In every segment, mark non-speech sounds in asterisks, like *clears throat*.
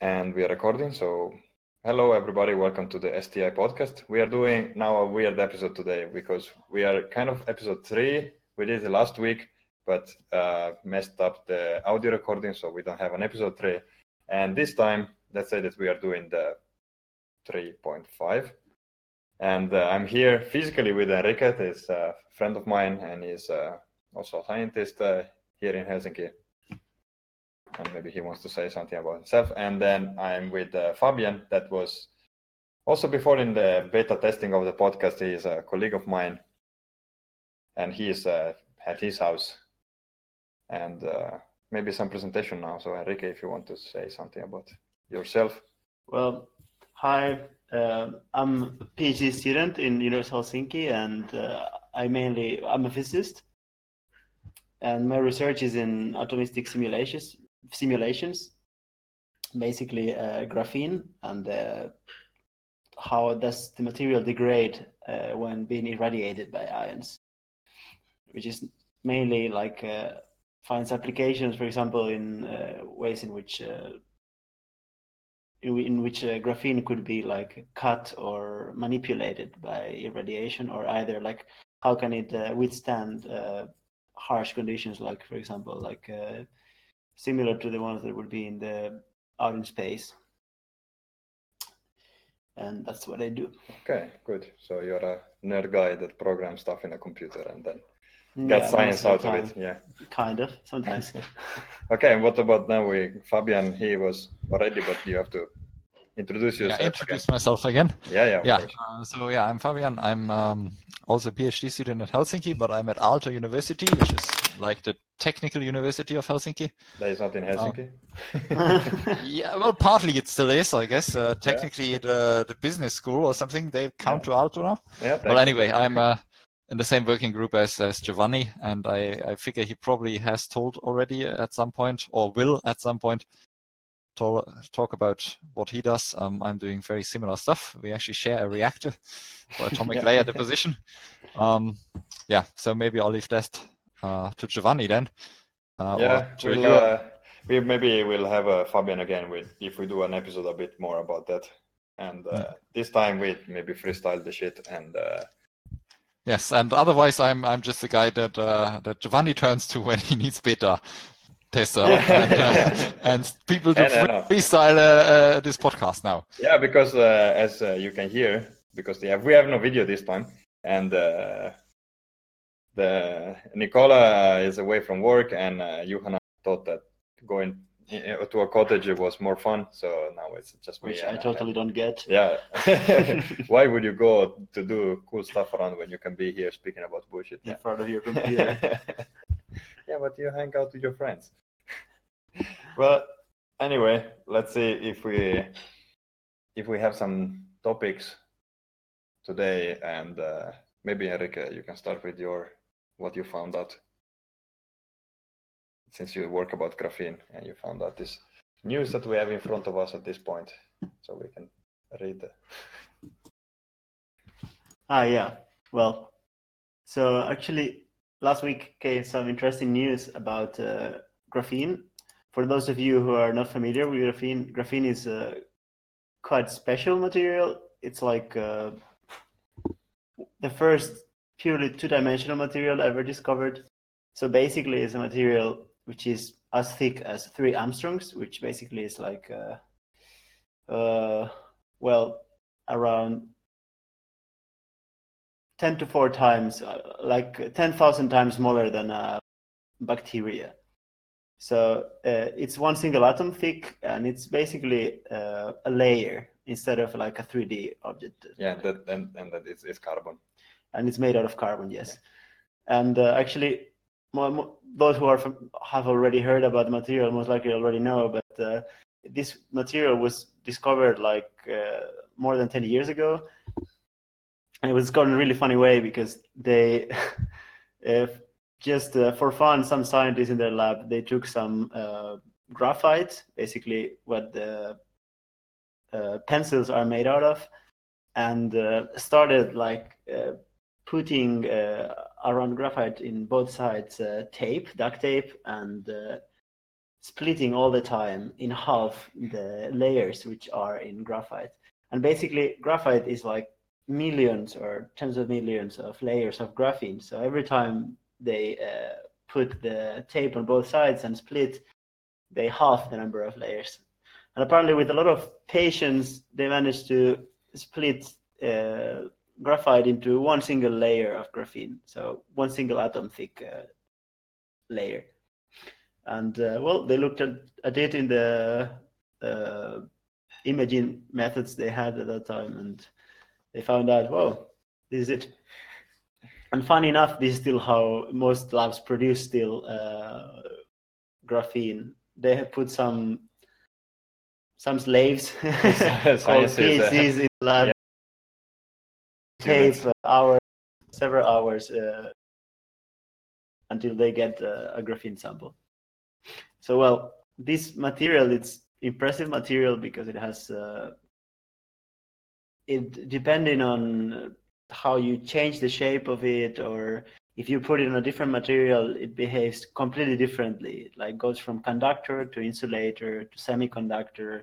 and we are recording. So, hello everybody, welcome to the STI podcast. We are doing now a weird episode today because we are kind of episode three. We did it last week, but uh, messed up the audio recording, so we don't have an episode three. And this time, let's say that we are doing the 3.5. And uh, I'm here physically with Henrique, he's a friend of mine, and he's uh, also a scientist uh, here in Helsinki and maybe he wants to say something about himself. And then I'm with uh, Fabian, that was also before in the beta testing of the podcast. He is a colleague of mine, and he is uh, at his house. And uh, maybe some presentation now. So Henrique, if you want to say something about yourself. Well, hi. Uh, I'm a PhD student in University of Helsinki, and uh, I mainly I'm a physicist, and my research is in atomistic simulations, simulations, basically uh, graphene and uh, how does the material degrade uh, when being irradiated by ions, which is mainly like uh, finds applications, for example, in uh, ways in which uh, in, in, which graphene could be like cut or manipulated by irradiation, or either like how can it withstand harsh conditions, like for example, like similar to the ones that would be in the out in space. And that's what I do. Okay, good. So you're a nerd guy that programs stuff in a computer and then get yeah, science out of it. Yeah. Kind of, sometimes. *laughs* okay, and what about now we Fabian, he was already, but you have to introduce yourself. Yeah, introduce again. myself again. Yeah, yeah. Yeah. Uh, so yeah, I'm Fabian. I'm um, also a PhD student at Helsinki, but I'm at Aalto University, which is like the technical university of Helsinki. That is not in Helsinki. Um, *laughs* *laughs* yeah, well, partly it still is, I guess. Uh, technically, yeah. the the business school or something they count yeah. to Aalto now. Yeah. Well, anyway, I'm uh, in the same working group as, as Giovanni, and I, I figure he probably has told already at some point or will at some point talk, talk about what he does. Um, I'm doing very similar stuff. We actually share a reactor *laughs* for atomic yeah. layer *laughs* deposition. Um, yeah, so maybe I'll leave that uh, to Giovanni then. Uh, yeah, we'll, uh, we maybe we'll have uh, Fabian again with if we do an episode a bit more about that. And uh, yeah. this time we maybe freestyle the shit and. Uh, yes, and otherwise I'm I'm just the guy that that Giovanni turns to *laughs* when he needs beta tester *laughs* and, uh, and, people do freestyle uh, uh, this podcast now. Yeah, because uh, as you can hear, because have, we have no video this time, and the Nicola is away from work, and uh, Johanna thought that going to a cottage was more fun. So now it's just Which I totally don't get. Yeah. *laughs* *laughs* Why would you go to do cool stuff around when you can be here speaking about bullshit? In front of your computer. Yeah, but you hang out with your friends. well, anyway, let's see if we if we have some topics today, and uh, maybe Henrique, you can start with your what you found out since you work about graphene and you found out this news that we have in front of us at this point, so we can read. The... Ah, yeah. Well, so actually, last week came some interesting news about uh, graphene. For those of you who are not familiar with graphene, graphene is a quite special material. It's like uh, the first purely two-dimensional material ever discovered. So basically, it's a material which is as thick as three angstroms, which basically is like, uh, uh, well, around 10 to 4 times, uh, like 10,000 times smaller than a bacteria. So uh, it's one single atom thick, and it's basically uh, a layer instead of like a 3D object. Yeah, that, and, and that is, is carbon. And it's made out of carbon, yes. Yeah. And uh, actually, more, more, those who are from, have already heard about the material most likely already know, but uh, this material was discovered like uh, more than 10 years ago. It was in a really funny way because they, *laughs* just uh, for fun, some scientists in their lab, they took some uh, graphite, basically what the uh, pencils are made out of, and started like putting uh, around graphite in both sides uh, tape, duct tape, and uh, splitting all the time in half the layers which are in graphite. And basically, graphite is like millions or tens of millions of layers of graphene. So every time they uh, put the tape on both sides and split, they halve the number of layers. And apparently, with a lot of patience, they managed to split uh, graphite into one single layer of graphene, so one single atom thick uh, layer. And uh, well, they looked at, at it in the uh, imaging methods they had at that time, and they found out, well, this is it. And funny enough, this is still how most labs produce still uh, graphene. They have put some some slaves *laughs* called PhDs in the lab, yeah. tape hours, several hours uh, until they get uh, a graphene sample. So, well, this material, it's impressive material because it has, uh, it depending on how you change the shape of it or if you put it on a different material, it behaves completely differently. Like goes from conductor to insulator to semiconductor,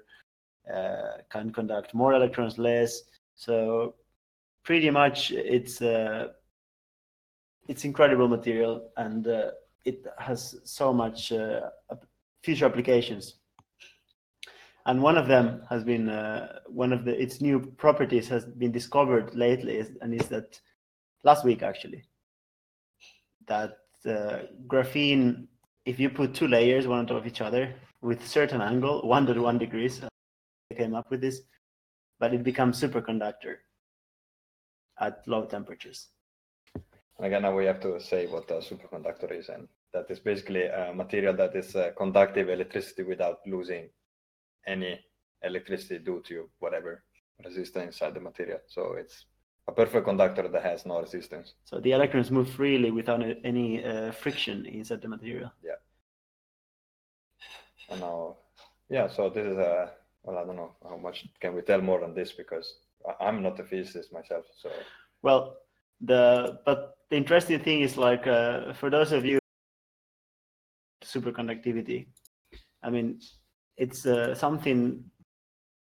uh, can conduct more electrons, less. So pretty much it's uh, it's incredible material and uh, it has so much uh, future applications. And one of them has been uh, one of the its new properties has been discovered lately, and is that last week actually that uh, graphene, if you put two layers one on top of each other with certain angle, one to one degrees, uh, they came up with this, but it becomes superconductor at low temperatures. Again, now we have to say what a superconductor is, and that is basically a material that is uh, conductive electricity without losing any electricity due to whatever resistance inside the material. So it's a perfect conductor that has no resistance. So the electrons move freely without any uh, friction inside the material. Yeah. And now, yeah. So this is a well, I don't know how much can we tell more on this because I'm not a physicist myself. So well, the but the interesting thing is like uh, for those of you superconductivity, I mean, it's uh, something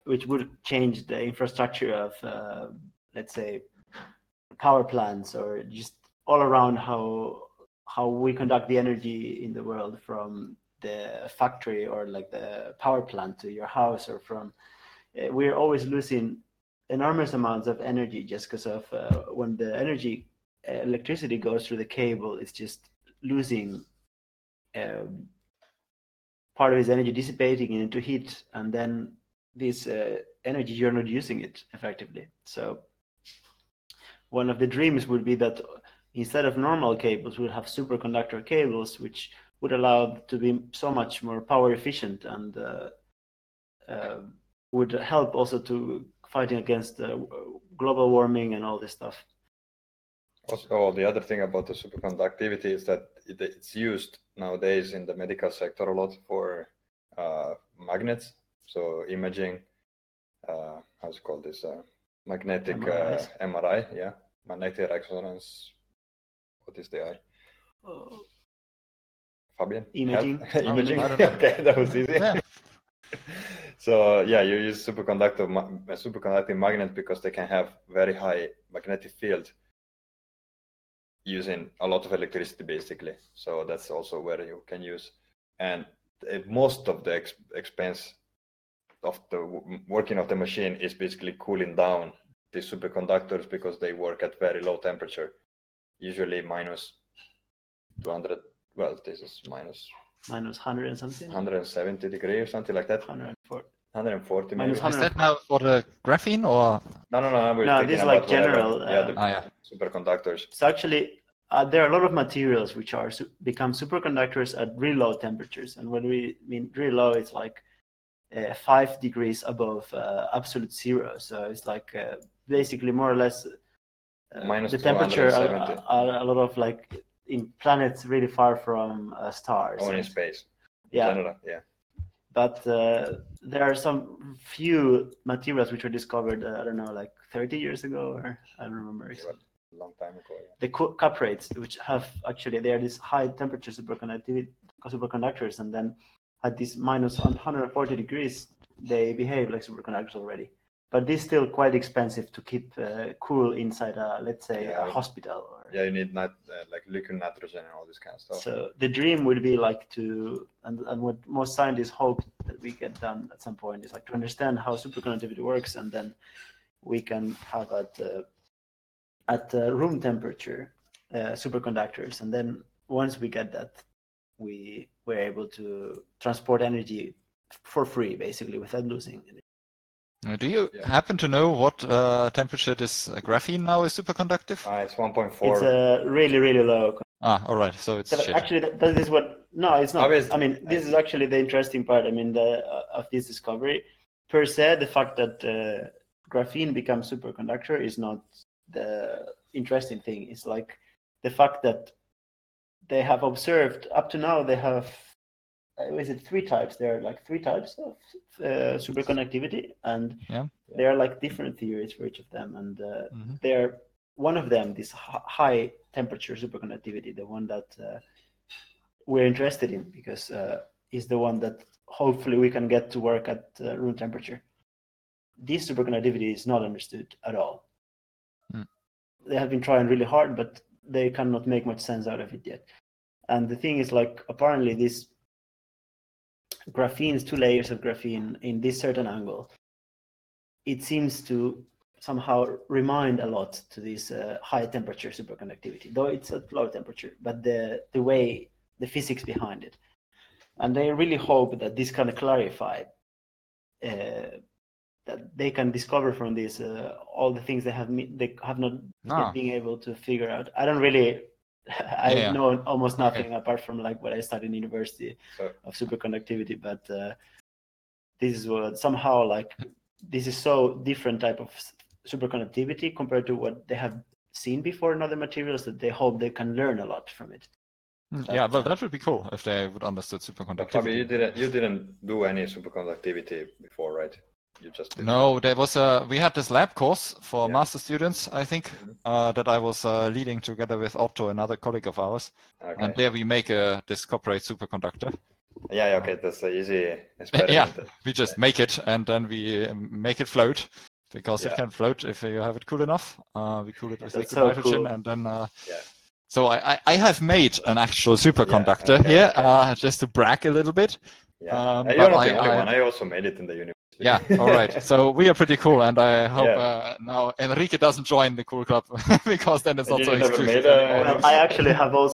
which would change the infrastructure of uh, let's say power plants or just all around how how we conduct the energy in the world from the factory or like the power plant to your house or from uh, we're always losing enormous amounts of energy just because of uh, when the energy uh, electricity goes through the cable it's just losing um, part of its energy dissipating into heat and then this uh, energy you're not using it effectively so one of the dreams would be that instead of normal cables, we'll have superconductor cables, which would allow to be so much more power efficient and uh, uh, would help also to fighting against uh, global warming and all this stuff. Also, the other thing about the superconductivity is that it's used nowadays in the medical sector a lot for uh, magnets, so imaging. Uh, how's it called this? Uh, magnetic uh, MRI, yeah, magnetic resonance. What is the I? Uh, Fabian? Imaging. *laughs* imaging. *laughs* okay, that was easy. Yeah. *laughs* so yeah, you use superconductor, superconducting magnet because they can have very high magnetic field using a lot of electricity basically. So that's also where you can use. And most of the ex expense of the working of the machine is basically cooling down the superconductors because they work at very low temperature, usually minus 200. Well, this is minus minus 100 and something 170 degree or something like that 140 140 maybe. Is that now for the graphene or no no no no this is like general uh, yeah, the oh, yeah. superconductors so actually uh, there are a lot of materials which are su become superconductors at really low temperatures and when we mean really low it's like uh, five degrees above uh, absolute zero. So it's like uh, basically more or less uh, the temperature are, are, a lot of like in planets really far from uh, stars. Or in space. Yeah. General, yeah. But uh, there are some few materials which were discovered. I don't know, like 30 years ago, or I don't remember. Yeah, long time ago. Yeah. The cuprates, which have actually they are these high temperature superconductivity superconductors, and then at this minus 140 degrees, they behave like superconductors already. But this still quite expensive to keep uh, cool inside a, let's say, yeah, a hospital. Or... Yeah, you need uh, like liquid nitrogen and all this kind of stuff. So the dream would be like to, and, and what most scientists hope that we get done at some point is like to understand how superconductivity works, and then we can have at uh, at uh, room temperature uh, superconductors, and then once we get that, we were able to transport energy for free, basically, without losing energy. Uh, do you yeah. happen to know what uh, temperature this uh, graphene now is superconductive? Uh, it's 1.4. It's uh, really, really low. Ah, all right. So it's so actually that, that is what. No, it's not. I mean, this is actually the interesting part. I mean, the uh, of this discovery, per se, the fact that uh, graphene becomes superconductor is not the interesting thing. It's like the fact that they have observed up to now they have is it three types? There are like three types of uh, superconductivity, and yeah. there are like different theories for each of them. And uh, mm-hmm. they're one of them, this high temperature superconductivity, the one that uh, we're interested in because uh, is the one that hopefully we can get to work at uh, room temperature. This superconductivity is not understood at all. Mm. They have been trying really hard, but they cannot make much sense out of it yet. And the thing is, like, apparently this graphene's two layers of graphene in this certain angle, it seems to somehow remind a lot to this uh, high temperature superconductivity, though it's at low temperature, but the, the way, the physics behind it. And they really hope that this can clarify, uh, that they can discover from this uh, all the things they have they have not no. being able to figure out. I don't really I yeah. know almost nothing okay. apart from like what I studied in university so. of superconductivity, but uh, this is what somehow like this is so different type of superconductivity compared to what they have seen before in other materials that they hope they can learn a lot from it. Hmm, yeah, well, that would be cool if they would understood superconductivity. But, you didn't you didn't do any superconductivity before, right? You just no there was a we had this lab course for yeah. master students i think mm-hmm. uh, that i was uh, leading together with otto another colleague of ours okay. and there we make a this cuprate superconductor yeah yeah okay that's easy *laughs* yeah we just yeah. make it and then we um, make it float because yeah. it can float if you have it cool enough uh, we cool it with liquid so nitrogen cool. and then uh, so I, I have made an actual superconductor okay, here okay. Uh, just to brag a little bit yeah. Um, you're not the only I, one. I also made it in the university yeah, all right. So we are pretty cool, and I hope yeah. uh, now Henrique doesn't join the cool club *laughs* because then it's not so exclusive. A... I actually have also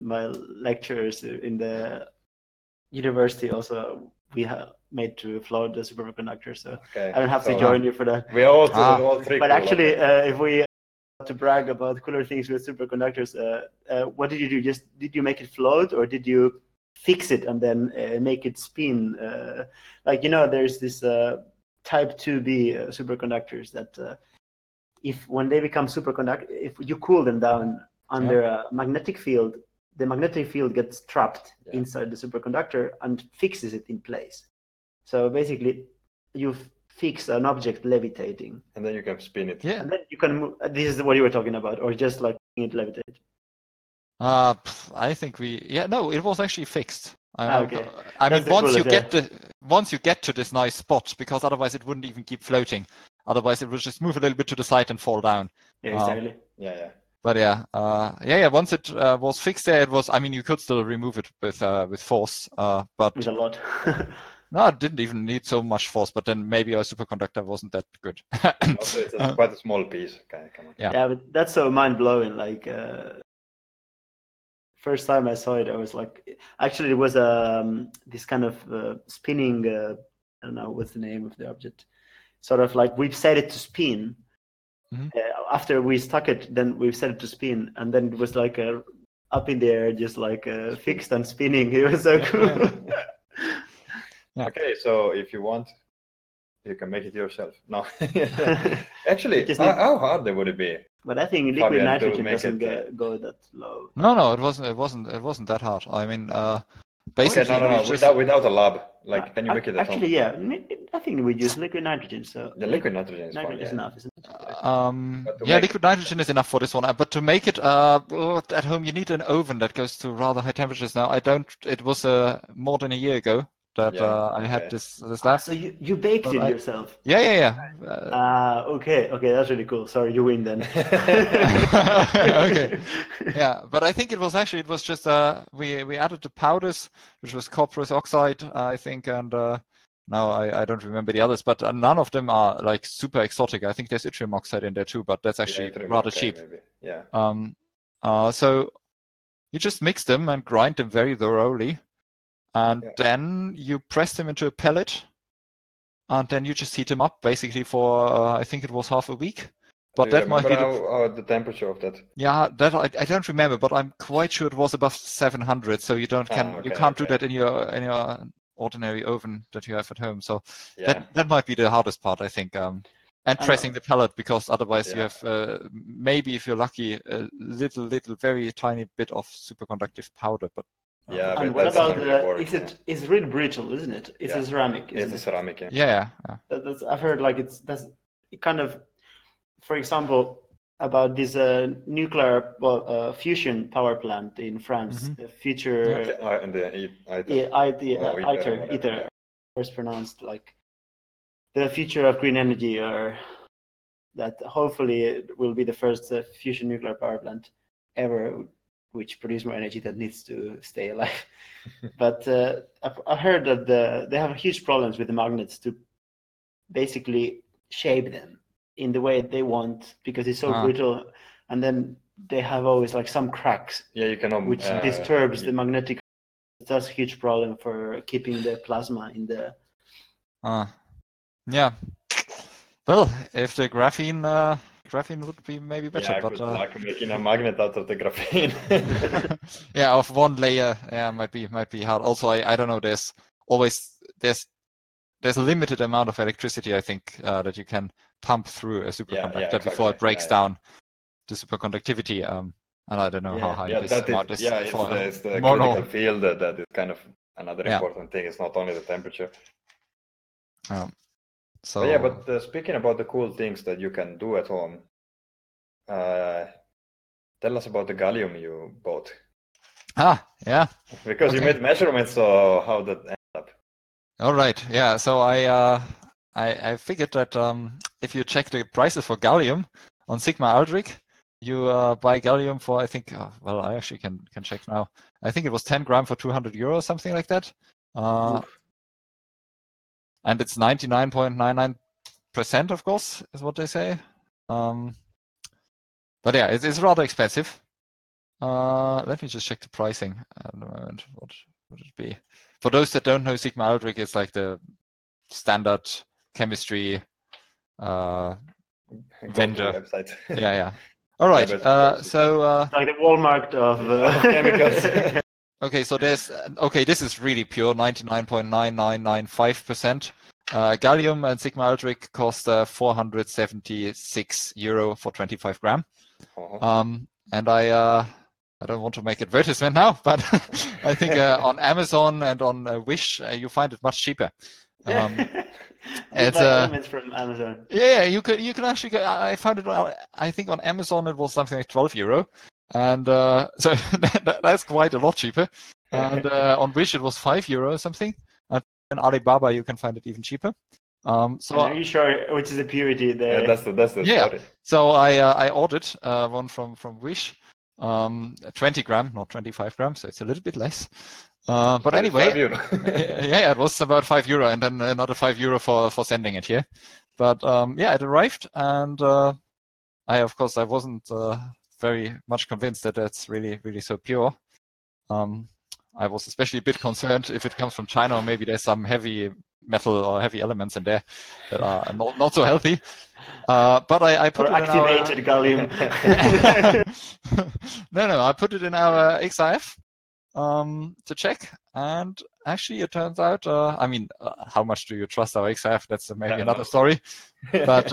my lectures in the university. Also, we have made to float the superconductor, so okay. I don't have so, to join uh, you for that. We all, ah. all three. But cool actually, uh, if we to brag about cooler things with superconductors, uh, uh, what did you do? Just did you make it float, or did you fix it and then uh, make it spin. Uh, like you know, there's this uh, type 2b uh, superconductors that uh, if when they become superconductor, if you cool them down under yeah. a magnetic field, the magnetic field gets trapped yeah. inside the superconductor and fixes it in place. So basically, you fix an object levitating, and then you can spin it. Yeah, and then you can move. This is what you were talking about, or just like it levitate. Uh, I think we yeah no, it was actually fixed. Uh, okay. I mean, once you get the once you get to this nice spot, because otherwise it wouldn't even keep floating. Otherwise, it would just move a little bit to the side and fall down. Yeah, exactly. Um, yeah, yeah. But yeah, uh, yeah, yeah. Once it uh, was fixed there, it was. I mean, you could still remove it with uh, with force, uh, but with a lot. *laughs* no, it didn't even need so much force. But then maybe our superconductor wasn't that good. also, it's a, *laughs* quite a small piece. Okay, yeah. yeah, but that's so mind blowing. Like uh, first time I saw it, I was like, actually, it was um, this kind of uh, spinning. Uh, I don't know what's the name of the object. Sort of like we've set it to spin. Mm-hmm. Uh, after we stuck it, then we've set it to spin, and then it was like a, uh, up in the air, just like uh, fixed and spinning. *laughs* It was so cool. *laughs* yeah. Okay, so if you want, you can make it yourself. No, *laughs* actually, how, how hard would it be? But I think liquid Fabian nitrogen doesn't get, go that low. No, no, it wasn't. It wasn't. It wasn't that hard. I mean, uh, basically, okay, no, no, no. Just... without without a lab, like, can you make it Actually, yeah, I think we use liquid nitrogen. So the liquid nitrogen is, nitrogen fine, is yeah. enough, isn't it? um, yeah, liquid nitrogen is enough for this one. But to make it uh, at home, you need an oven that goes to rather high temperatures. Now, I don't. It was uh, more than a year ago that yeah, uh, I had this this lab. So you, you baked it I, yourself? Yeah, yeah, yeah. Uh, ah, okay, okay, that's really cool. Sorry, you win then. *laughs* okay. *laughs* Yeah, but I think it was actually it was just uh we we added the powders, which was copper oxide, I think, and uh now I, I don't remember the others, but uh, none of them are like super exotic. I think there's yttrium oxide in there too, but that's actually yeah, rather cheap. Maybe. Yeah. Um. Uh. So you just mix them and grind them very thoroughly and yeah. then you press them into a pellet and then you just heat them up basically for uh, i think it was half a week but that might be how, the, the temperature of that yeah that I, I don't remember but i'm quite sure it was above 700 so you don't can ah, okay, you can't okay. do that in your in your ordinary oven that you have at home so yeah. that that might be the hardest part i think um, and pressing the pellet because otherwise yeah. you have uh, maybe if you're lucky a little little very tiny bit of superconductive powder but yeah, and what about the? Is? It's really brittle, isn't it? It's yeah. a ceramic. It's a ceramic. Yeah. Yeah. yeah. That, that's, I've heard like it's that's kind of, for example, about this uh, nuclear well, uh, fusion power plant in France, mm-hmm. the future. Yeah, and the ITER. Yeah, I, the, uh, oh, ITER, ITER, first pronounced like the future of green energy, or that hopefully will be the first uh, fusion nuclear power plant ever which produce more energy that needs to stay alive. *laughs* but uh, I've, I've, heard that the, they have huge problems with the magnets to basically shape them in the way they want because it's so ah. brittle, and then they have always like some cracks. Yeah, you cannot. Which uh, disturbs the magnetic. That's a huge problem for keeping the plasma in the. Ah, uh, yeah. Well, if the graphene uh, graphene would be maybe better. Yeah, but uh... like making a magnet out of the graphene. *laughs* *laughs* yeah, of one layer, yeah, might be might be hard. Also, I, I don't know. There's always there's there's a limited amount of electricity I think uh, that you can pump through a superconductor yeah, yeah, exactly. before it breaks down the superconductivity. Um, and I don't know how high yeah, this that amount is. Yeah, it's the, *laughs* it's the critical field that, that is kind of another important thing. It's not only the temperature. Um, so but yeah, but uh, speaking about the cool things that you can do at home, uh, tell us about the gallium you bought. Ah, yeah. Because okay. you made measurements, so how that ended up. All right, yeah. So I uh, I, I figured that um, if you check the prices for gallium on Sigma Aldrich, you uh, buy gallium for I think oh, well I actually can can check now. I think it was 10 gram for 200 euros, something like that. Uh, and it's 99.99% of course is what they say. Um, but yeah it's, it's rather expensive. Uh, let me just check the pricing at the moment. What would it be? For those that don't know sigma aldrich it's like the standard chemistry uh, vendor. website. Yeah yeah. All right *laughs* uh, so uh, like the walmart of uh, *laughs* chemicals *laughs* Okay, so there's okay. This is really pure, 99.9995%. Uh, gallium and Sigma Aldrich cost uh, 476 euro for 25 gram. Uh-huh. Um, and I uh, I don't want to make advertisement now, but *laughs* I think uh, on Amazon and on uh, Wish uh, you find it much cheaper. Um, *laughs* it's uh, from Amazon. Yeah, you could you can actually. Go, I found it. I think on Amazon it was something like 12 euro, and uh, *laughs* so that, that's quite a lot cheaper. And uh, on Wish it was five euro or something. And on Alibaba you can find it even cheaper. Um, so are you sure which is the purity there? Yeah, that's the that's the yeah. Story. So I uh, I ordered uh, one from from Wish, um, 20 gram, not 25 grams, so it's a little bit less. Uh, but anyway, *laughs* yeah, it was about five euro, and then another five euro for for sending it here. But um, yeah, it arrived, and uh, I of course I wasn't uh, very much convinced that that's really, really so pure. Um, I was especially a bit concerned if it comes from China, or maybe there's some heavy metal or heavy elements in there that are not, not so healthy. Uh, but I, I put or it activated in our... gallium. *laughs* no, no, I put it in our XRF um, to check, and actually it turns out. Uh, I mean, uh, how much do you trust our XRF? That's maybe another know. story. *laughs* but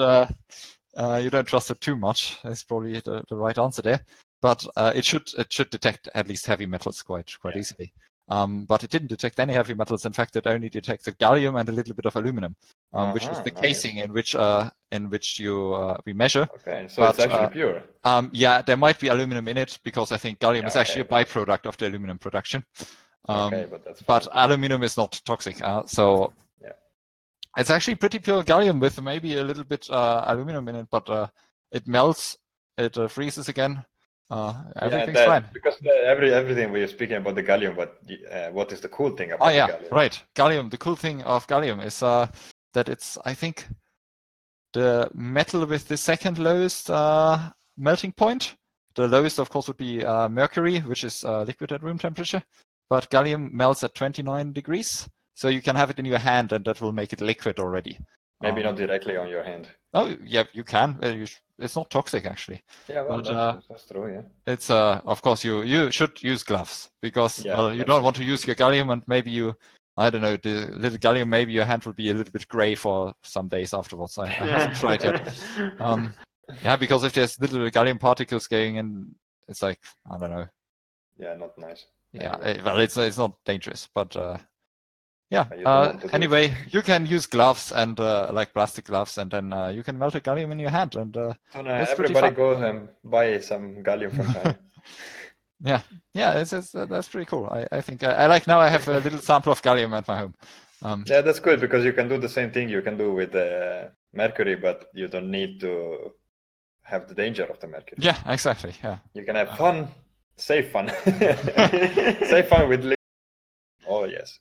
uh, you don't trust it too much. That's probably the, the right answer there. But uh, it should it should detect at least heavy metals quite quite yeah. easily. Um, but it didn't detect any heavy metals. In fact, it only detected gallium and a little bit of aluminum, um, uh-huh, which is the nice. casing in which uh, in which you uh, we measure. Okay, so but, it's actually uh, pure. Um, yeah, there might be aluminum in it because I think gallium yeah, is actually okay. a byproduct of the aluminum production. Um, okay, but that's but aluminum is not toxic. Uh, so it's actually pretty pure gallium with maybe a little bit uh, aluminum in it, but uh, it melts, it uh, freezes again. Uh, everything's yeah, that, fine. Because the, every everything we are speaking about the gallium, but uh, what is the cool thing about? Oh yeah, gallium? right. Gallium. The cool thing of gallium is uh, that it's I think the metal with the second lowest uh, melting point. The lowest, of course, would be uh, mercury, which is uh, liquid at room temperature. But gallium melts at 29 degrees, so you can have it in your hand, and that will make it liquid already. Maybe um, not directly on your hand. Oh, yeah, you can. Uh, it's not toxic actually. Yeah, well, but, that's, uh, that's, true. Yeah. It's uh, of course you you should use gloves because yeah, well, you don't want to use your gallium and maybe you I don't know the little gallium maybe your hand will be a little bit gray for some days afterwards. I, I *laughs* haven't tried yet. Um, yeah, because if there's little gallium particles going in, it's like I don't know. Yeah, not nice. Yeah, anyway. well, it's it's not dangerous, but uh, yeah. Uh, anyway, you can use gloves and uh, like plastic gloves, and then uh, you can melt a gallium in your hand, and uh, so everybody go and buy some gallium from China. *laughs* yeah, yeah, it's, it's, uh, that's pretty cool. I, I think I, I, like now. I have a little sample of gallium at my home. Um, yeah, that's good because you can do the same thing you can do with uh, mercury, but you don't need to have the danger of the mercury. Yeah, exactly. Yeah, you can have fun, safe fun, *laughs* *laughs* safe fun with. Oh yes.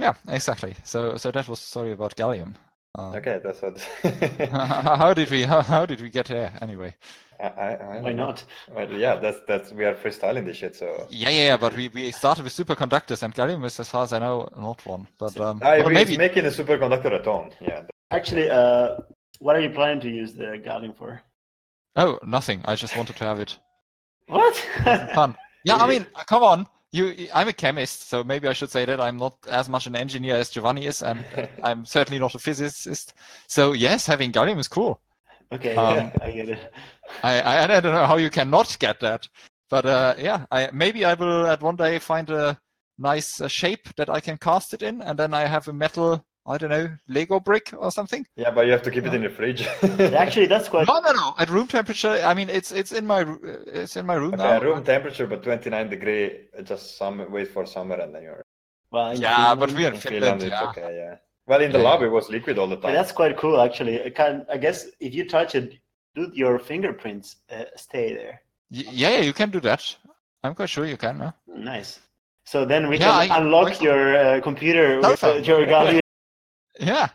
Yeah, exactly. So so that was story about gallium. Um, okay, that's what. *laughs* *laughs* how did we how, how did we get here anyway? I, I, Why not? Well, yeah, that's that's we are freestyling this shit. So yeah, yeah, yeah, but we, we started with superconductors and gallium is, as far as I know, not one. But um, I, well, maybe making a superconductor at home. Yeah. Actually, uh, what are you planning to use the gallium for? Oh, nothing. I just wanted to have it. What? Fun. *laughs* Yeah, I mean, come on you i'm a chemist so maybe i should say that i'm not as much an engineer as giovanni is and *laughs* i'm certainly not a physicist. So yes having gallium is cool. Okay um, yeah, i get it. *laughs* I, I, I don't know how you cannot get that but uh, yeah i maybe i will at one day find a nice uh, shape that i can cast it in and then i have a metal I don't know, Lego brick or something. Yeah, but you have to keep it in the fridge. *laughs* Actually, that's quite. No, no, no. At room temperature, I mean, it's it's in my it's in my room okay, now. room temperature, but 29 degree. Just some wait for summer and then you're. Well, yeah, but we're in, in Finland. Finland yeah. okay, yeah. Well, in the yeah. lab, it was liquid all the time. But that's quite cool, actually. I can, I guess, if you touch it, do your fingerprints uh, stay there? Y- yeah, you can do that. I'm quite sure you can. No? Nice. So then we yeah, can I, unlock I, your uh, computer with uh, your Gallium yeah.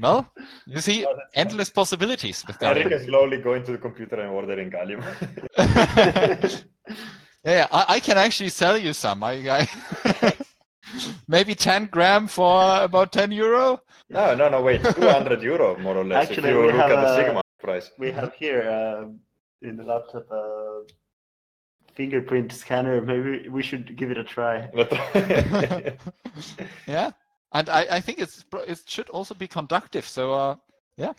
Well, you see, oh, endless fine. possibilities with Gallium. Eric is slowly going to the computer and ordering Gallium. *laughs* yeah, I, I, can actually sell you some. I, I *laughs* maybe 10 gram for about 10 euro. No, no, no, wait, 200 euro more or less. Actually, if you look at the Sigma price. We have here uh, in the laptop a uh, fingerprint scanner. Maybe we should give it a try. *laughs* yeah and I, I think it's it should also be conductive. So uh, yeah,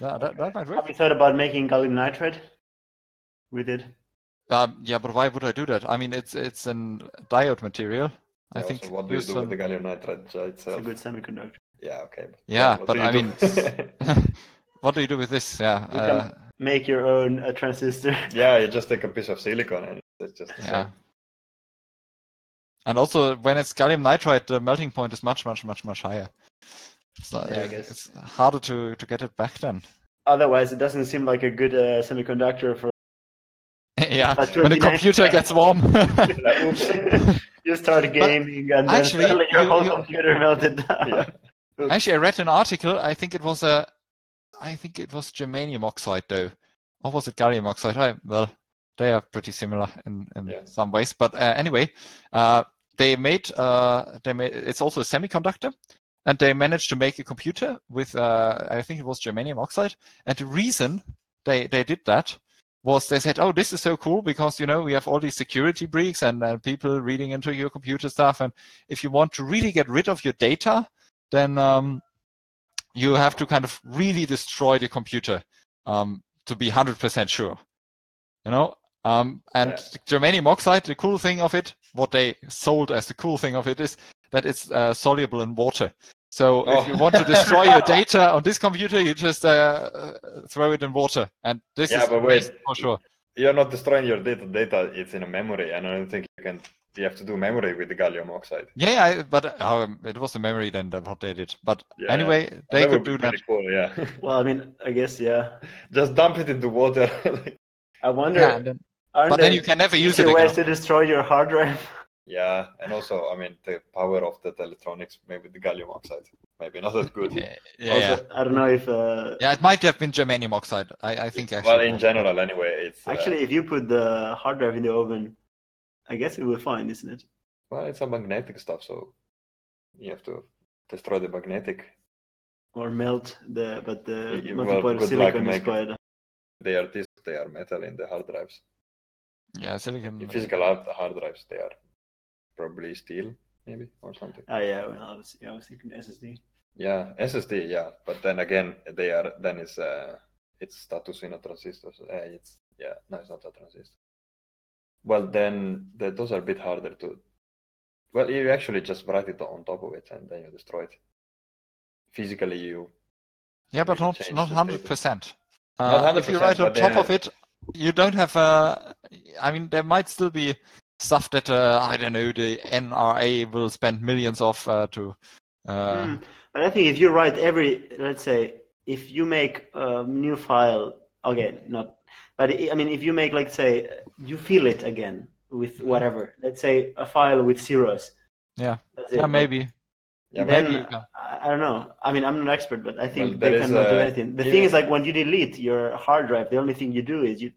yeah, that, that might work. Have you thought about making gallium nitride with it? Um, yeah, but why would I do that? I mean, it's it's a diode material. Yeah, I think. what do you do with the gallium nitride itself? It's a good semiconductor. Yeah. Okay. Yeah, but I mean, *laughs* *laughs* what do you do with this? Yeah. You uh, can make your own uh, transistor. Yeah, you just take a piece of silicon and it's just. yeah. Same. And also, when it's gallium nitride, the melting point is much, much, much, much higher. So yeah, guess it's harder to, to get it back then. Otherwise, it doesn't seem like a good uh, semiconductor for. *laughs* yeah, when the computer *laughs* gets warm. *laughs* you start gaming but and then actually, your you, whole you, computer melted down. Yeah. Actually, I read an article. I think it was a, I think it was germanium oxide though, or was it gallium oxide? I, well, they are pretty similar in, in yeah. some ways. But uh, anyway, uh, they made uh, they made it's also a semiconductor, and they managed to make a computer with uh, I think it was germanium oxide. And the reason they they did that was they said, oh, this is so cool because you know we have all these security breaks and uh, people reading into your computer stuff, and if you want to really get rid of your data, then um, you have to kind of really destroy the computer um, to be 100% sure. You know, um, and yeah. germanium oxide, the cool thing of it, what they sold as the cool thing of it is that it's uh, soluble in water. So oh. if you want to destroy your *laughs* data on this computer, you just uh, throw it in water, and this yeah, is but wait, for sure. You're not destroying your data. Data it's in a memory, and I don't think you can. You have to do memory with the gallium oxide. Yeah, I, but um, it was the memory then that what they did. But yeah, anyway, yeah. they that could do that. Cool, yeah. well, I mean, I guess yeah. *laughs* Just dump it into water. *laughs* I wonder. Yeah, then, but then you can never use it. Ways to destroy your hard drive. *laughs* Yeah, and also, I mean, the power of that electronics, maybe the gallium oxide, maybe not as good. Yeah, yeah, also, yeah. I don't know if. Uh... Yeah, it might have been germanium oxide. I, I think actually. Well, in general, anyway, it's. Uh, actually, uh... if you put the hard drive in the oven, I guess it will fine, isn't it? Well, it's a magnetic stuff, so you have to destroy the magnetic. Or melt the, but the yeah, well, silicon is quite. They are this, they are metal in the hard drives. Yeah, silicon. In physical hard, hard drives, they are probably steel maybe or something. Oh yeah, well, I was yeah, I was thinking SSD. Yeah, SSD, yeah, but then again, they are then it's uh it's status in a transistor. So, uh, it's yeah, no, it's not a transistor. Well, then the, those are a bit harder to. Well, you actually just write it on top of it and then you destroy it. Physically, you. Yeah, but not not hundred percent. Uh, if you write on top of it, you don't have a. I mean, there might still be stuff that uh, I don't know the NRA will spend millions of uh, to. Uh... Mm. But I think if you write every, let's say, if you make a new file, okay, not, but I mean, if you make, like, say, you fill it again with whatever, let's say a file with zeros. Yeah. Yeah, maybe. Yeah, then maybe. I, I, don't know. I mean, I'm not an expert, but I think well, they cannot a, do anything. The yeah. thing is, like, when you delete your hard drive, the only thing you do is you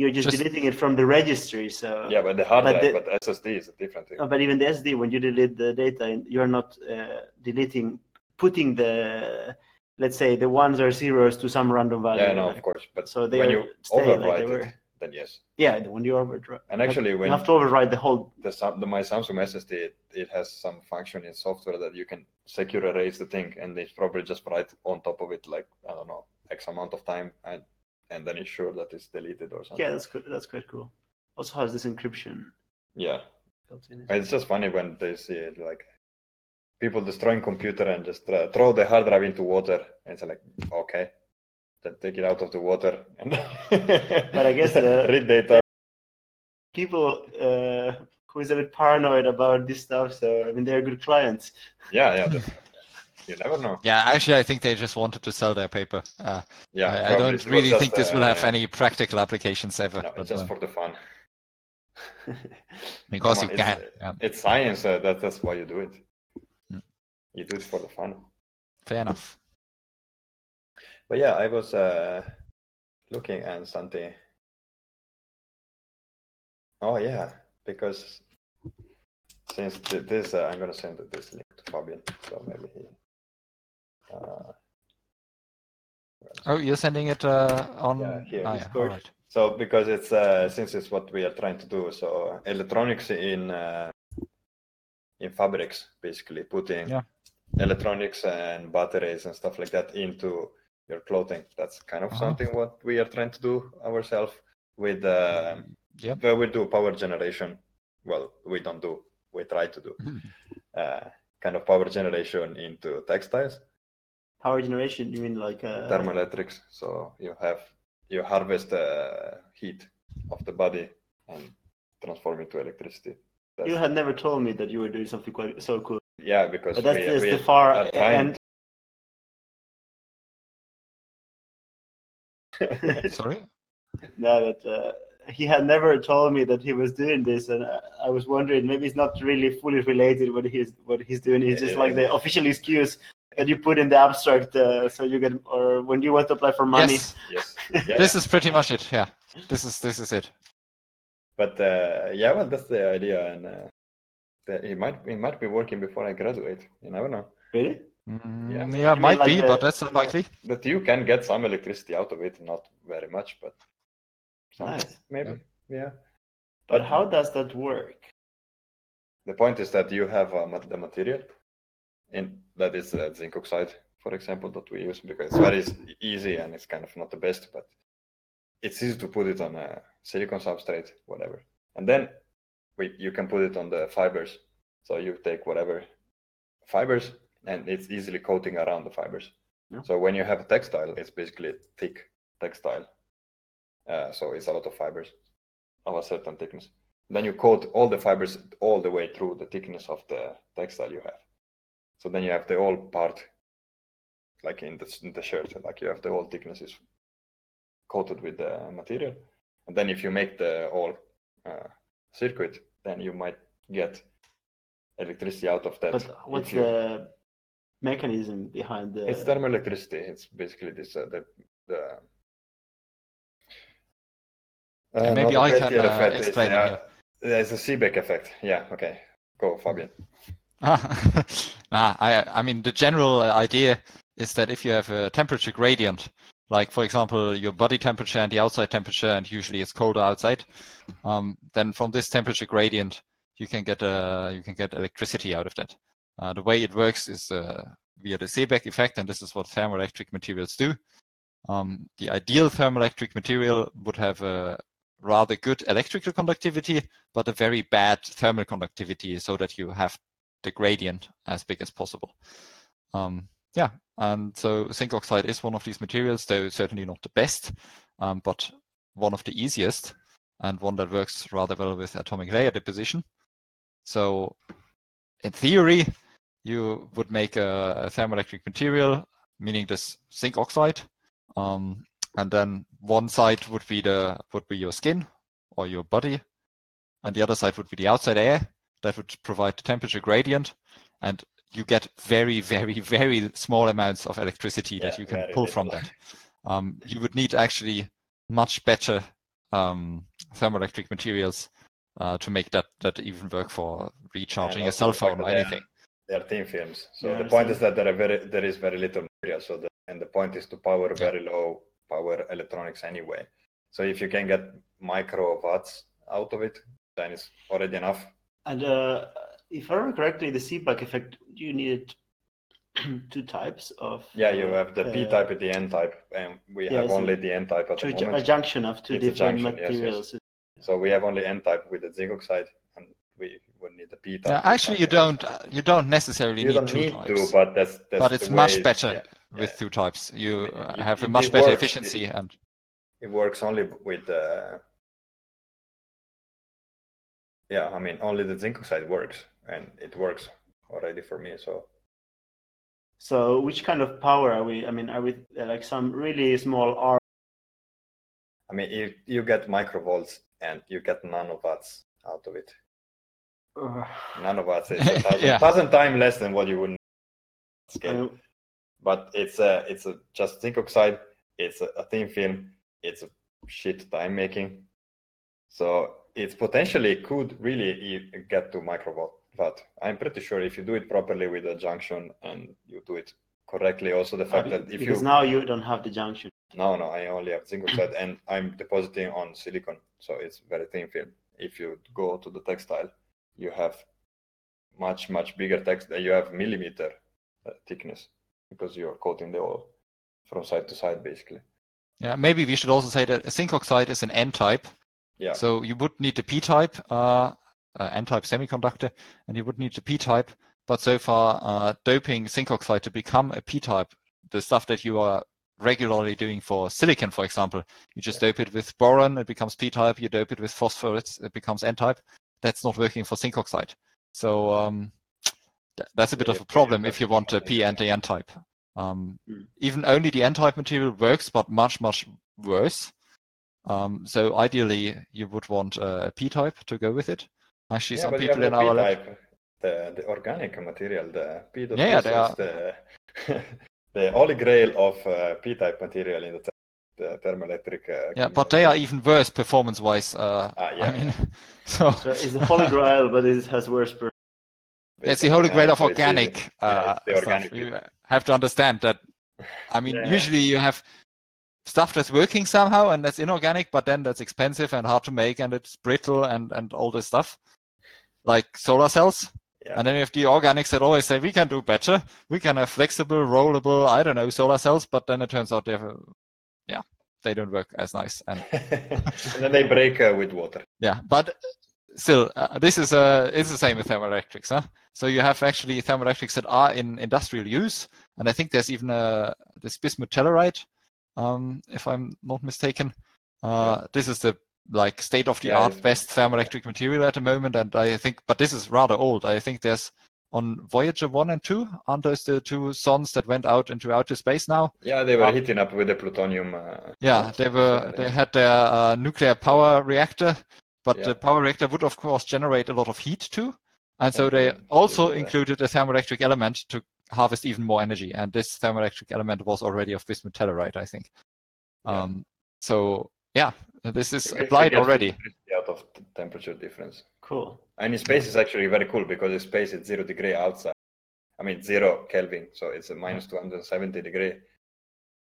you're just, just, deleting it from the registry. So yeah, but the hard but drive, the, but SSD is a different thing. But even the SD, when you delete the data, you're not uh, deleting, putting the let's say the ones or zeros to some random value. Yeah, no, of course. But so they when you overwrite like it, then yes. Yeah, when you overwrite. And actually, when you have to overwrite the whole. The, the my Samsung SSD, it, it, has some function in software that you can secure erase the thing, and they probably just write on top of it like I don't know X amount of time, and and then it's sure that it's deleted or something. Yeah, that's good. That's quite cool. Also has this encryption. Yeah, it's just funny when they see it like people destroying computer and just throw the hard drive into water, and it's like okay, then take it out of the water and. *laughs* but I guess uh, read data. People uh, who is a bit paranoid about this stuff, so I mean they're good clients. Yeah, yeah. *laughs* You never know. Yeah, actually, I think they just wanted to sell their paper. Uh, yeah, I, I don't really think this will have uh, any practical applications ever. No, but, just uh, for the fun. *laughs* because on, you can. It's, yeah. it's science. Uh, that, that's why you do it. Mm. You do it for the fun. Fair enough. But yeah, I was uh, looking at something. Oh yeah, because since this, uh, I'm gonna send this link to Fabian, so maybe he uh, oh, you're sending it uh, on yeah, here, oh, yeah. Right. So because it's uh, since it's what we are trying to do, so electronics in uh, in fabrics, basically putting yeah. electronics and batteries and stuff like that into your clothing. That's kind of uh-huh. something what we are trying to do ourselves with. Uh, yeah. Where we do power generation. Well, we don't do. We try to do uh, kind of power generation into textiles power generation you mean like uh... thermoelectrics. So you have you harvest the heat of the body and transform it to electricity. That's... you had never told me that you were doing something quite so cool. Yeah because but that's we, just we the far end. *laughs* Sorry? *laughs* No that uh, he had never told me that he was doing this and I was wondering maybe it's not really fully related what he's what he's doing. He's just like the official excuse that you put in the abstract uh, so you get or when you want to apply for money. Yes, yes. *laughs* Yeah, this is pretty much it yeah. This is this is it. But uh, yeah well that's the idea and uh, it might it might be working before i graduate. You never know. Really? Mm, yeah, yeah might like be the, but that's unlikely. That you can get some electricity out of it not very much but nice. maybe. Yeah, yeah. But, but how does that work? The point is that you have uh, the material and that is uh, zinc oxide, for example, that we use because it's very easy and it's kind of not the best, but it's easy to put it on a silicon substrate, whatever. And then we, you can put it on the fibers. So you take whatever fibers and it's easily coating around the fibers. Yeah. So when you have a textile, it's basically thick textile. Uh, so it's a lot of fibers of a certain thickness. Then you coat all the fibers all the way through the thickness of the textile you have. So then you have the whole part, like in the, in the shirt, like you have the whole thickness is coated with the material. And then if you make the whole uh, circuit, then you might get electricity out of that. But what's you, the mechanism behind the? It's thermoelectricity. It's basically this uh, the the. Uh, maybe I can uh, explain. Is, uh, there's a Seebeck effect. Yeah. Okay. Go, Fabian. *laughs* nah, I I mean the general idea is that if you have a temperature gradient, like for example your body temperature and the outside temperature, and usually it's colder outside, um, then from this temperature gradient you can get uh, you can get electricity out of that. Uh, the way it works is uh, via the Seebeck effect, and this is what thermoelectric materials do. Um, the ideal thermoelectric material would have a rather good electrical conductivity, but a very bad thermal conductivity, so that you have the gradient as big as possible. Um, yeah, and so zinc oxide is one of these materials, though certainly not the best, um, but one of the easiest and one that works rather well with atomic layer deposition. So in theory, you would make a, a thermoelectric material, meaning this zinc oxide, um, and then one side would be the would be your skin or your body, and the other side would be the outside air that would provide the temperature gradient, and you get very, very, very small amounts of electricity yeah, that you can pull from that. Um, you would need actually much better um, thermoelectric materials uh, to make that that even work for recharging a cell phone or anything. They are thin films. So yeah, the point is that there are very there is very little material. So the, and the point is to power very low power electronics anyway. So if you can get micro watts out of it, then it's already enough. And uh, if I remember correctly, the Seebeck effect, you needed *clears throat* two types of. Yeah, you have the uh, P type and the N type, and we yeah, have only the N type at the moment. A junction of two it's different junction, materials. Yes, yes. So we have only N type with the zinc oxide, and we would need the P type. Yeah, actually, you don't. You don't necessarily you need don't two need types. To, but that's, that's but it's much better yeah, with yeah. two types. You it, have it, a much better works. efficiency it, and. It works only with. Uh, yeah, I mean, only the zinc oxide works, and it works already for me. So. So, which kind of power are we? I mean, are we uh, like some really small R? I mean, you you get microvolts and you get nanowatts out of it. Uh, nanowatts is *laughs* a thousand, yeah. thousand times less than what you would scale. but it's a it's a just zinc oxide. It's a, a thin film. It's a shit time making. So it's potentially could really get to microwatt. But I'm pretty sure if you do it properly with a junction and you do it correctly, also the fact that if because you now you don't have the junction. No, no, I only have zinc oxide and I'm depositing on silicon, so it's very thin film. If you go to the textile, you have much much bigger text. that You have millimeter uh, thickness because you're coating the oil from side to side basically. Yeah, maybe we should also say that a zinc oxide is an N-type, yeah. So you would need the p-type, uh, uh, N-type semiconductor, and you would need the p-type. But so far, uh, doping zinc oxide to become a p-type, the stuff that you are regularly doing for silicon, for example, you just dope it with boron, it becomes p-type. You dope it with phosphorus, it becomes n-type. That's not working for zinc oxide. So um, th- that's a bit of a problem if you want a p and a n-type. Um, hmm. even only the n-type material works, but much much worse. Um, so ideally, you would want a p-type to go with it. Actually, yeah, some people in our lab, the, the organic material, the p yeah, yeah, they are... the *laughs* the holy grail of uh, p-type material in the, the thermoelectric. Uh, yeah, but they are even worse performance-wise. Uh, ah, yeah. I mean, so, *laughs* so it's the holy grail, but it has worse. Per- it's the holy grail of organic. Uh, yeah, organic you have to understand that. I mean, *laughs* yeah. usually you have stuff that's working somehow and that's inorganic, but then that's expensive and hard to make and it's brittle and, and all this stuff, like solar cells. Yeah. And then you have the organics that always say, we can do better. We can have flexible, rollable, I don't know, solar cells, but then it turns out they have, yeah, they don't work as nice. And, *laughs* and then they break uh, with water. Yeah. But still, uh, this is uh, it's the same with thermoelectrics, huh? So you have actually thermoelectrics that are in industrial use, and I think there's even a this bismuth telluride, um, if I'm not mistaken. Uh, this is the like state of the art best thermoelectric material at the moment, and I think, but this is rather old. I think there's on Voyager one and two, aren't those the two sons that went out into outer space now? Yeah, they were um, heating up with the plutonium. Uh, yeah, they were. They had their uh, nuclear power reactor, but yeah. the power reactor would of course generate a lot of heat too, and so they also included a thermoelectric element to harvest even more energy. And this thermoelectric element was already of bismuth telluride, I think. Yeah. Um, so yeah, this is applied already. Out of temperature difference. Cool. And in space is actually very cool because in space it's zero degree outside. I mean zero Kelvin, so it's a minus 270 degree.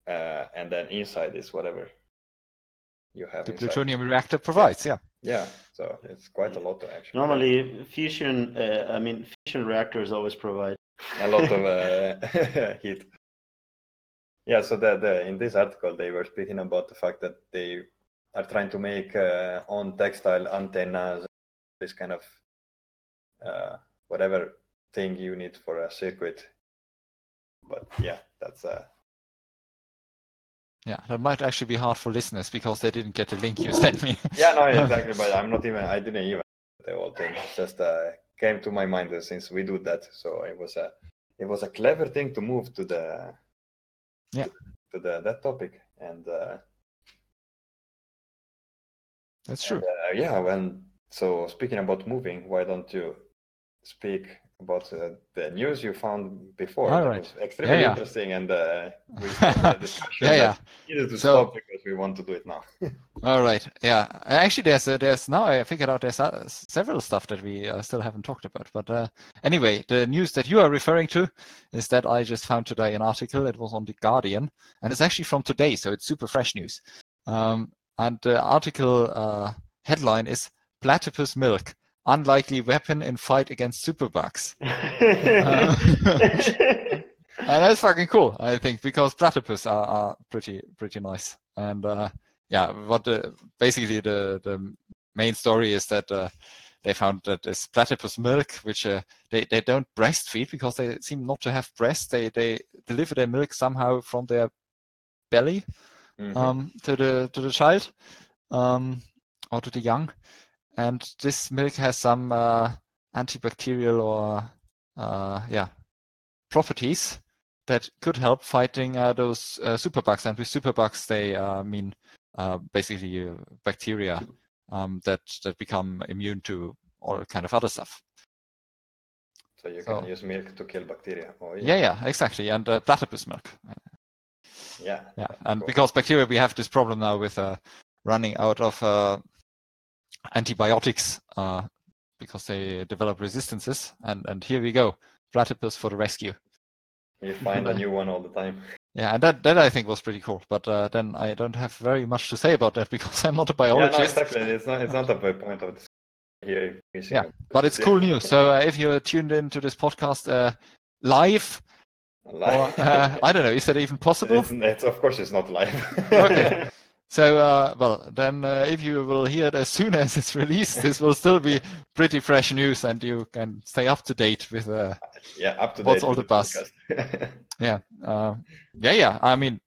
Uh, and then inside is whatever you have. The inside. plutonium reactor provides, yeah. Yeah, so it's quite a lot to actually. Normally, fusion, uh, I mean, fusion reactors always provide a lot of uh, *laughs* heat. Yeah, so the, the, in this article they were speaking about the fact that they are trying to make uh, on textile antennas, this kind of uh, whatever thing you need for a circuit. But yeah, that's uh, yeah, that might actually be hard for listeners because they didn't get the link you sent me. yeah, no, *laughs* exactly. but I'm not even. I didn't even the whole thing. It just uh, came to my mind since we do that. So it was a it was a clever thing to move to the yeah to, the that topic and. Uh, That's true. And, uh, yeah, when so speaking about moving, why don't you speak about uh, the news you found before. All right. extremely yeah, yeah. interesting, and uh, we the *laughs* discussion yeah, yeah. needed to so, stop because we want to do it now. *laughs* all right. Yeah. Actually, there's uh, there's now I figured out there's uh, several stuff that we uh, still haven't talked about. But uh, anyway, the news that you are referring to is that I just found today an article. It was on the Guardian, and it's actually from today, so it's super fresh news. Um, and the article headline is "Platypus Milk." unlikely weapon in fight against superbugs. uh, *laughs* and that's fucking cool, I think, because platypus are, are pretty pretty nice. And uh, yeah, what the, basically the the main story is that uh, they found that this platypus milk, which uh, they they don't breastfeed because they seem not to have breasts. They they deliver their milk somehow from their belly mm-hmm. um, to the to the child um, or to the young and this milk has some uh, antibacterial or uh, yeah properties that could help fighting uh, those uh, superbugs. And with superbugs, they uh, mean uh, basically bacteria um, that that become immune to all kind of other stuff. So you can so, use milk to kill bacteria. Oh, yeah. yeah, yeah, exactly, and platypus milk. Yeah. Yeah, and cool. because bacteria, we have this problem now with running out of antibiotics uh, because they develop resistances. And, and here we go, platypus for the rescue. You find a *laughs* new one all the time. Yeah, and that, that I think was pretty cool. But uh, then I don't have very much to say about that *laughs* because I'm not a biologist. Yeah, no, exactly. It's not, it's not the point of this here. Yeah, but it's cool news. So uh, if you're tuned into this podcast uh, live, live. Or, uh, I don't know, is that even possible? *laughs* It's, it's, of course, it's not live. okay. *laughs* So, uh, well, then uh, if you will hear it as soon *laughs* as it's released, this will still be pretty fresh news, and you can stay up to date with uh, yeah, up to what's all the buzz. *laughs* yeah, uh, yeah, yeah. I mean,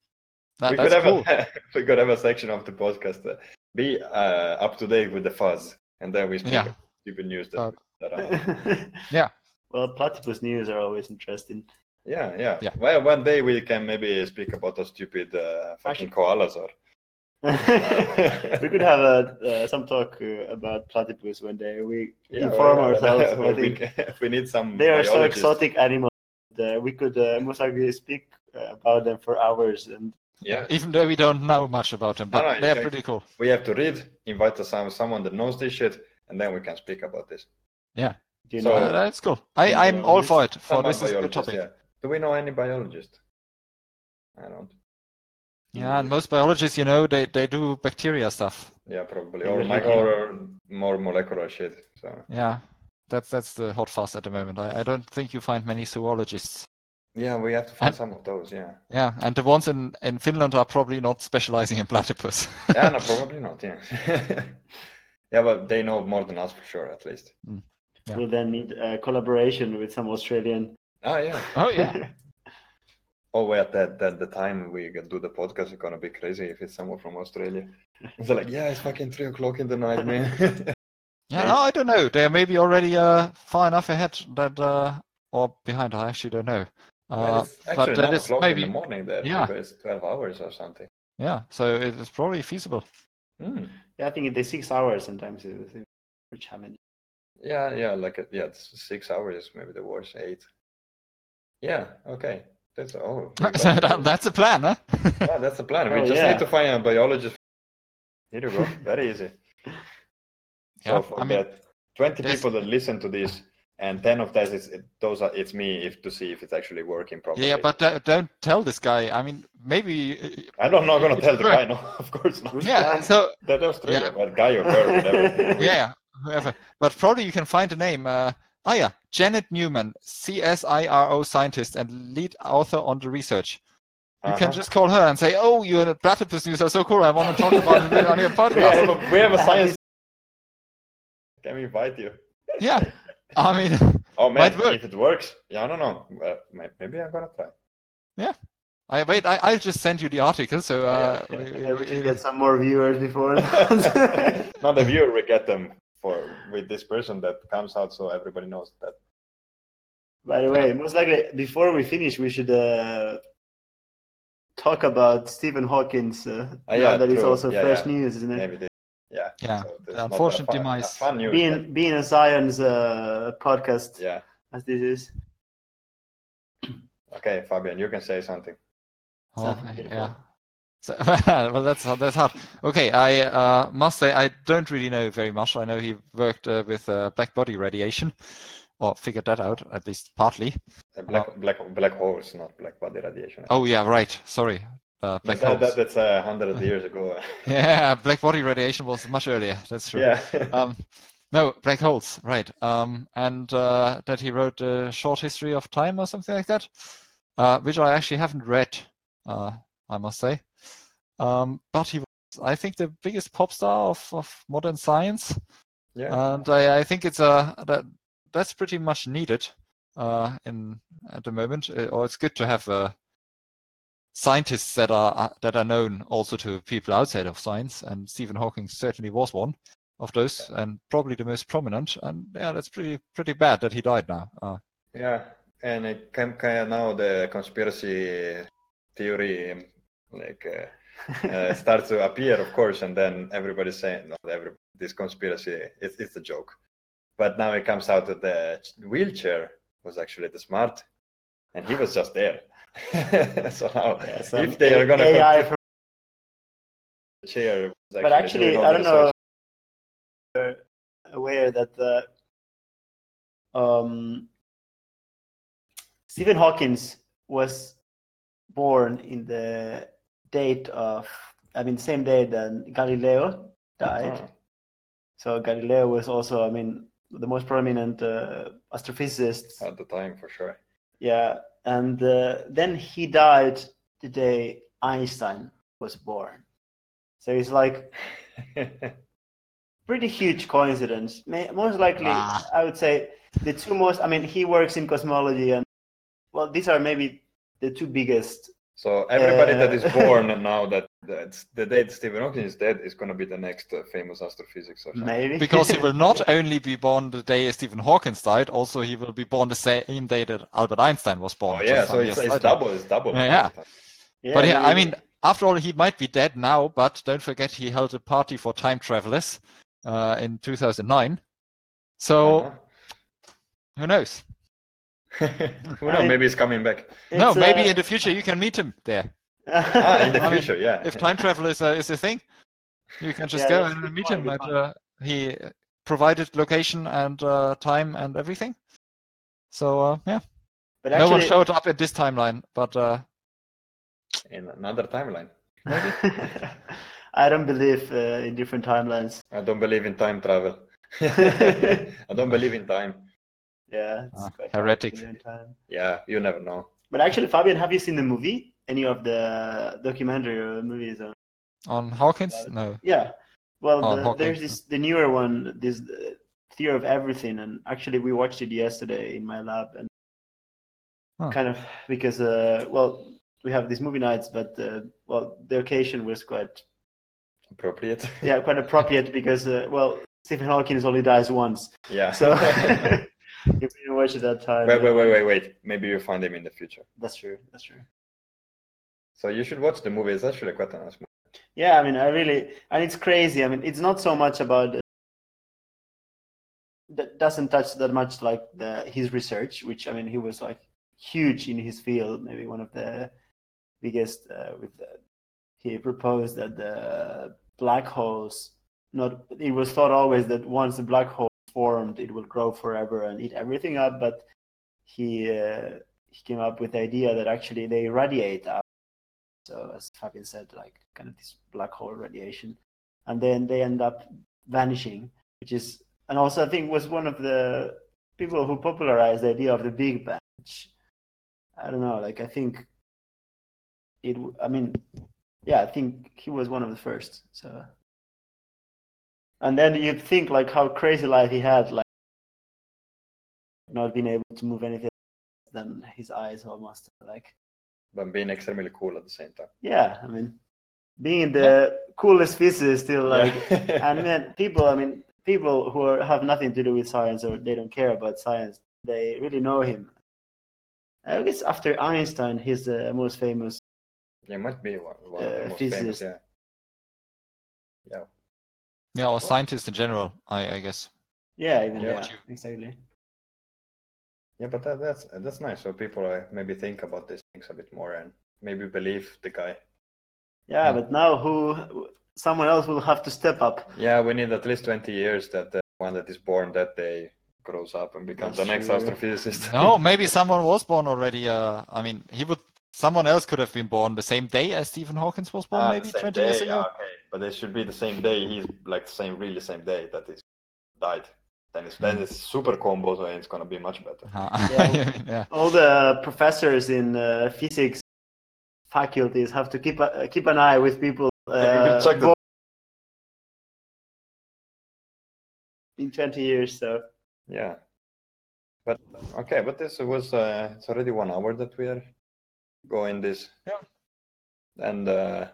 that, we could have cool. a, *laughs* we could have a section of the podcast uh, be uh, up to date with the fuzz, and then we speak yeah. stupid news that, that yeah. Well, platypus news are always interesting. Yeah, yeah, yeah. Well, one day we can maybe speak about the stupid uh, fucking koalas or *laughs* we could have a, uh, some talk uh, about platypus one day. We yeah, inform well, ourselves. Well, *laughs* we, *laughs* we, need some. They are so exotic animals. Uh, we could uh, Musagi speak uh, about them for hours and. Yeah. Even though we don't know much about them, but no, no, they're pretty cool. We have to read, invite some someone that knows this shit, and then we can speak about this. Yeah. Do you so, know? that's cool. I, I'm all for it. For this is the topic. Yeah. Do we know any biologists? I don't. Yeah, and most biologists, you know, they, they do bacteria stuff. Yeah, probably, or, or more molecular shit. So yeah, that's that's the hot fuss at the moment. I, I don't think you find many zoologists. Yeah, we have to find and, some of those. Yeah. Yeah, and the ones in in Finland are probably not specializing in platypus. *laughs* yeah, no, *laughs* probably not. Yeah. *laughs* Yeah, but they know more than us for sure, at least. Mm. Yeah. We'll then need a collaboration with some Australian. Oh yeah. Oh yeah. Oh wait, that that the time we do the podcast is gonna be crazy if it's someone from Australia. It's like, yeah, it's fucking three o'clock in the night, man. *laughs* yeah, no, I don't know. They're maybe already uh, far enough ahead that uh, or behind. I actually don't know. Uh, but that is maybe in the morning there. Yeah. It's twelve hours or something. Yeah, so it is probably feasible. Mm. Yeah, I think it's six hours sometimes. Which how many? Yeah, yeah, like a, yeah, it's six hours, maybe the worst eight. Yeah, okay. That's oh. *laughs* so that, that's a plan, huh? *laughs* yeah, that's the plan. We Oh, just yeah. need to find a biologist. Here you go. Very easy. Yeah, so for I mean, twenty there's- people that listen to this, and ten of that is it, those are it's me if to see if it's actually working properly. Yeah, but uh, don't tell this guy. I mean, maybe. I'm not, not gonna it's tell the guy. No, *laughs* of course not. Yeah. So That Australia, Yeah. but guy or girl, whatever. yeah, whoever. But probably you can find a name. Uh, oh yeah, Janet Newman, CSIRO scientist and lead author on the research. You can Uh-huh. just call her and say, "Oh, you're a platypus news are so cool. I want to talk about it on your we *laughs* podcast." have a, we have a science. Can we invite you? Yeah, I mean, *laughs* Oh man, Might work. if it works, yeah, I don't know. Uh, maybe I'm gonna try. Yeah. I wait. I, I'll just send you the article. So uh, Yeah. we- we- Yeah, we should we- get some more viewers before. *laughs* Not the viewer, we get them for with this person that comes out, so everybody knows that. By the way, most likely before we finish, we should uh, talk about Stephen Hawking's. Uh, Ah, yeah, that is true. also Yeah, fresh yeah. news, isn't it? Maybe they, yeah. Yeah, so the there's not a unfortunate fun, a demise. Fun news. but- Being being a science uh, podcast yeah. as this is. Okay, Fabian, you can say something. Oh, yeah. So, *laughs* well, that's that's hard. Okay, I uh, must say I don't really know very much. I know he worked uh, with uh, black body radiation, or figured that out at least partly. Uh, black, black, black holes, not black body radiation. Oh yeah, right. Sorry, uh, black that, holes. that, that's a hundred *laughs* years ago. Yeah, black body radiation was much earlier. That's true. yeah. *laughs* Um, no, black holes, right? Um, and uh, that he wrote a short history of time or something like that, uh, which I actually haven't read. Uh, I must say, um, but he was, I think, the biggest pop star of, of modern science, yeah. and I, I think it's a that that's pretty much needed uh, in at the moment. Uh, or it's good to have uh, scientists that are uh, that are known also to people outside of science, and Stephen Hawking certainly was one of those, and probably the most prominent. And yeah, that's pretty pretty bad that he died now. Uh, Yeah, and it can kind of now the conspiracy theory like uh, starts to appear, of course, and then everybody's saying, "No, every, this conspiracy it's it's a joke." But now it comes out that the wheelchair was actually the smart, and he was just there. *laughs* so now, if they are gonna AI the chair, was But actually, I don't know. Aware that the um, Stephen Hawkins was born in the date of, I mean, same day that Galileo died. Oh, So Galileo was also, I mean, the most prominent uh, astrophysicist. at the time, for sure. Yeah, and uh, then he died the day Einstein was born. So it's like *laughs* pretty huge coincidence. May, most likely, Ah. I would say the two most. I mean, he works in cosmology, and well, these are maybe the two biggest. So everybody that is Uh, born *laughs* now that that's the date Stephen Hawking is dead is going to be the next uh, famous astrophysicist. Maybe because he will not *laughs* only be born the day Stephen Hawking died, also he will be born the same day that Albert Einstein was born. Oh yeah, so years it's, it's double. It's double. Yeah. Yeah, but yeah, I mean, after all, he might be dead now, but don't forget he held a party for time travelers uh, in 2009. So Uh-huh. who knows? *laughs* Who knows? mean- Maybe he's coming back. no, It's, maybe uh, in the future you can meet him there. *laughs* Ah, in the I mean, future, yeah. If time travel is a, is a thing, you can just Yeah, go that's a and good meet point, him. good At, point. uh, he provided location and uh, time and everything. So uh, yeah, but no one actually, showed up in this timeline, but uh, in another timeline. Maybe *laughs* I don't believe uh, in different timelines. I don't believe in time travel. I don't believe in time. Yeah, it's Ah, quite heretic. to believe in time. Yeah, you never know. But actually, Fabian, have you seen the movie? Any of the documentary or movies? Or... on Hawkins, Uh, no. Yeah, Well, oh, the, there's this the newer one, this uh, Theory of Everything, and actually we watched it yesterday in my lab, and huh. kind of because uh, well we have these movie nights, but uh, well the occasion was quite appropriate. yeah, quite appropriate because uh, well Stephen Hawking only dies once. Yeah. So *laughs* *laughs* you didn't watch it that time. Wait, wait, wait, wait, wait. Maybe you'll find him in the future. That's true. That's true. So you should watch the movie. It's actually quite a nice movie. Yeah, I mean, I really, and it's crazy. I mean, it's not so much about that doesn't touch that much like the his research, which I mean, he was like huge in his field, maybe one of the biggest. Uh, with the, he proposed that the black holes, not it was thought always that once the black hole formed, it will grow forever and eat everything up, but he uh, he came up with the idea that actually they radiate so as Fabian said, like kind of this black hole radiation, and then they end up vanishing, which is and also I think was one of the people who popularized the idea of the Big Bang. Which, I don't know, like I think it. I mean, yeah, I think he was one of the first. So, and then you'd think like how crazy life he had, like not being able to move anything than his eyes almost like but being extremely cool at the same time. Yeah, I mean, being the coolest physicist still like, *laughs* and then people, I mean, people who are, have nothing to do with science or they don't care about science, they really know him. I guess after Einstein, he's the most famous. Yeah, might be one, one uh, of the most physicist. famous. Yeah. Yeah. Yeah, or scientists in general, I, I guess. Yeah, even yeah, yeah exactly. Yeah, but that, that's that's nice. So people uh, maybe think about these things a bit more and maybe believe the guy. Yeah, but now who? Someone else will have to step up. Yeah, we need at least twenty years that the one that is born that day grows up and becomes that's the next true. astrophysicist. no, *laughs* maybe someone was born already. Uh, I mean, he would. Someone else could have been born the same day as Stephen Hawking was born, ah, maybe twenty day, years ago. Yeah, okay, but it should be the same day. He's like the same, really same day that he died then it's then it's super combo, so it's gonna be much better. Uh, *laughs* yeah. yeah. All the professors in uh, physics faculties have to keep a, keep an eye with people. *laughs* Uh, the... in 20 years, so. Yeah. But okay, but this was uh, it's already one hour that we are going this. Yeah. And uh,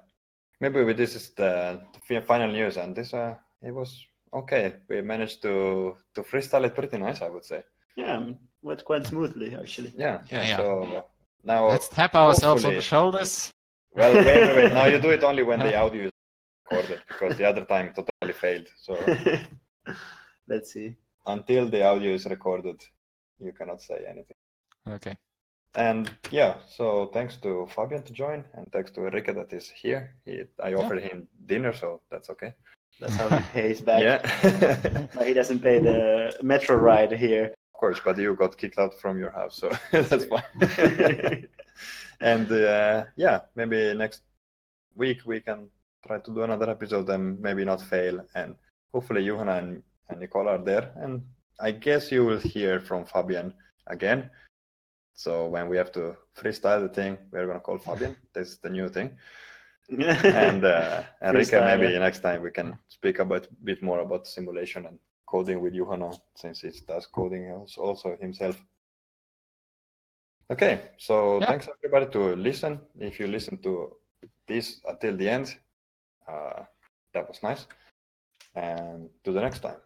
maybe with this is the, the final news, and this uh, it was okay, we managed to to freestyle it pretty nice, I would say. Yeah, went quite smoothly actually. Yeah, yeah, yeah. So now let's tap ourselves on the shoulders. Well, wait, wait, wait. Now you do it only when the *laughs* audio is recorded because the other time totally failed. So *laughs* let's see. Until the audio is recorded, you cannot say anything. Okay. And yeah, so thanks to Fabian to join, and thanks to Henrique that is here. He, I offered yeah. him dinner, so that's okay. That's how he pays back. Yeah. *laughs* he doesn't pay the metro ride here. Of course, but you got kicked out from your house, so *laughs* that's fine. *laughs* and uh, yeah, maybe next week we can try to do another episode and maybe not fail. And hopefully, Juhana and, and Nicole are there. And I guess you will hear from Fabian again. So when we have to freestyle the thing, we're gonna call Fabian. *laughs* This is the new thing and uh, *laughs* Henrique, maybe next time we can speak about a bit more about simulation and coding with Juhana, since he does coding also himself. Okay, so yeah. thanks everybody to listen. If you listen to this until the end, uh, that was nice. And to the next time.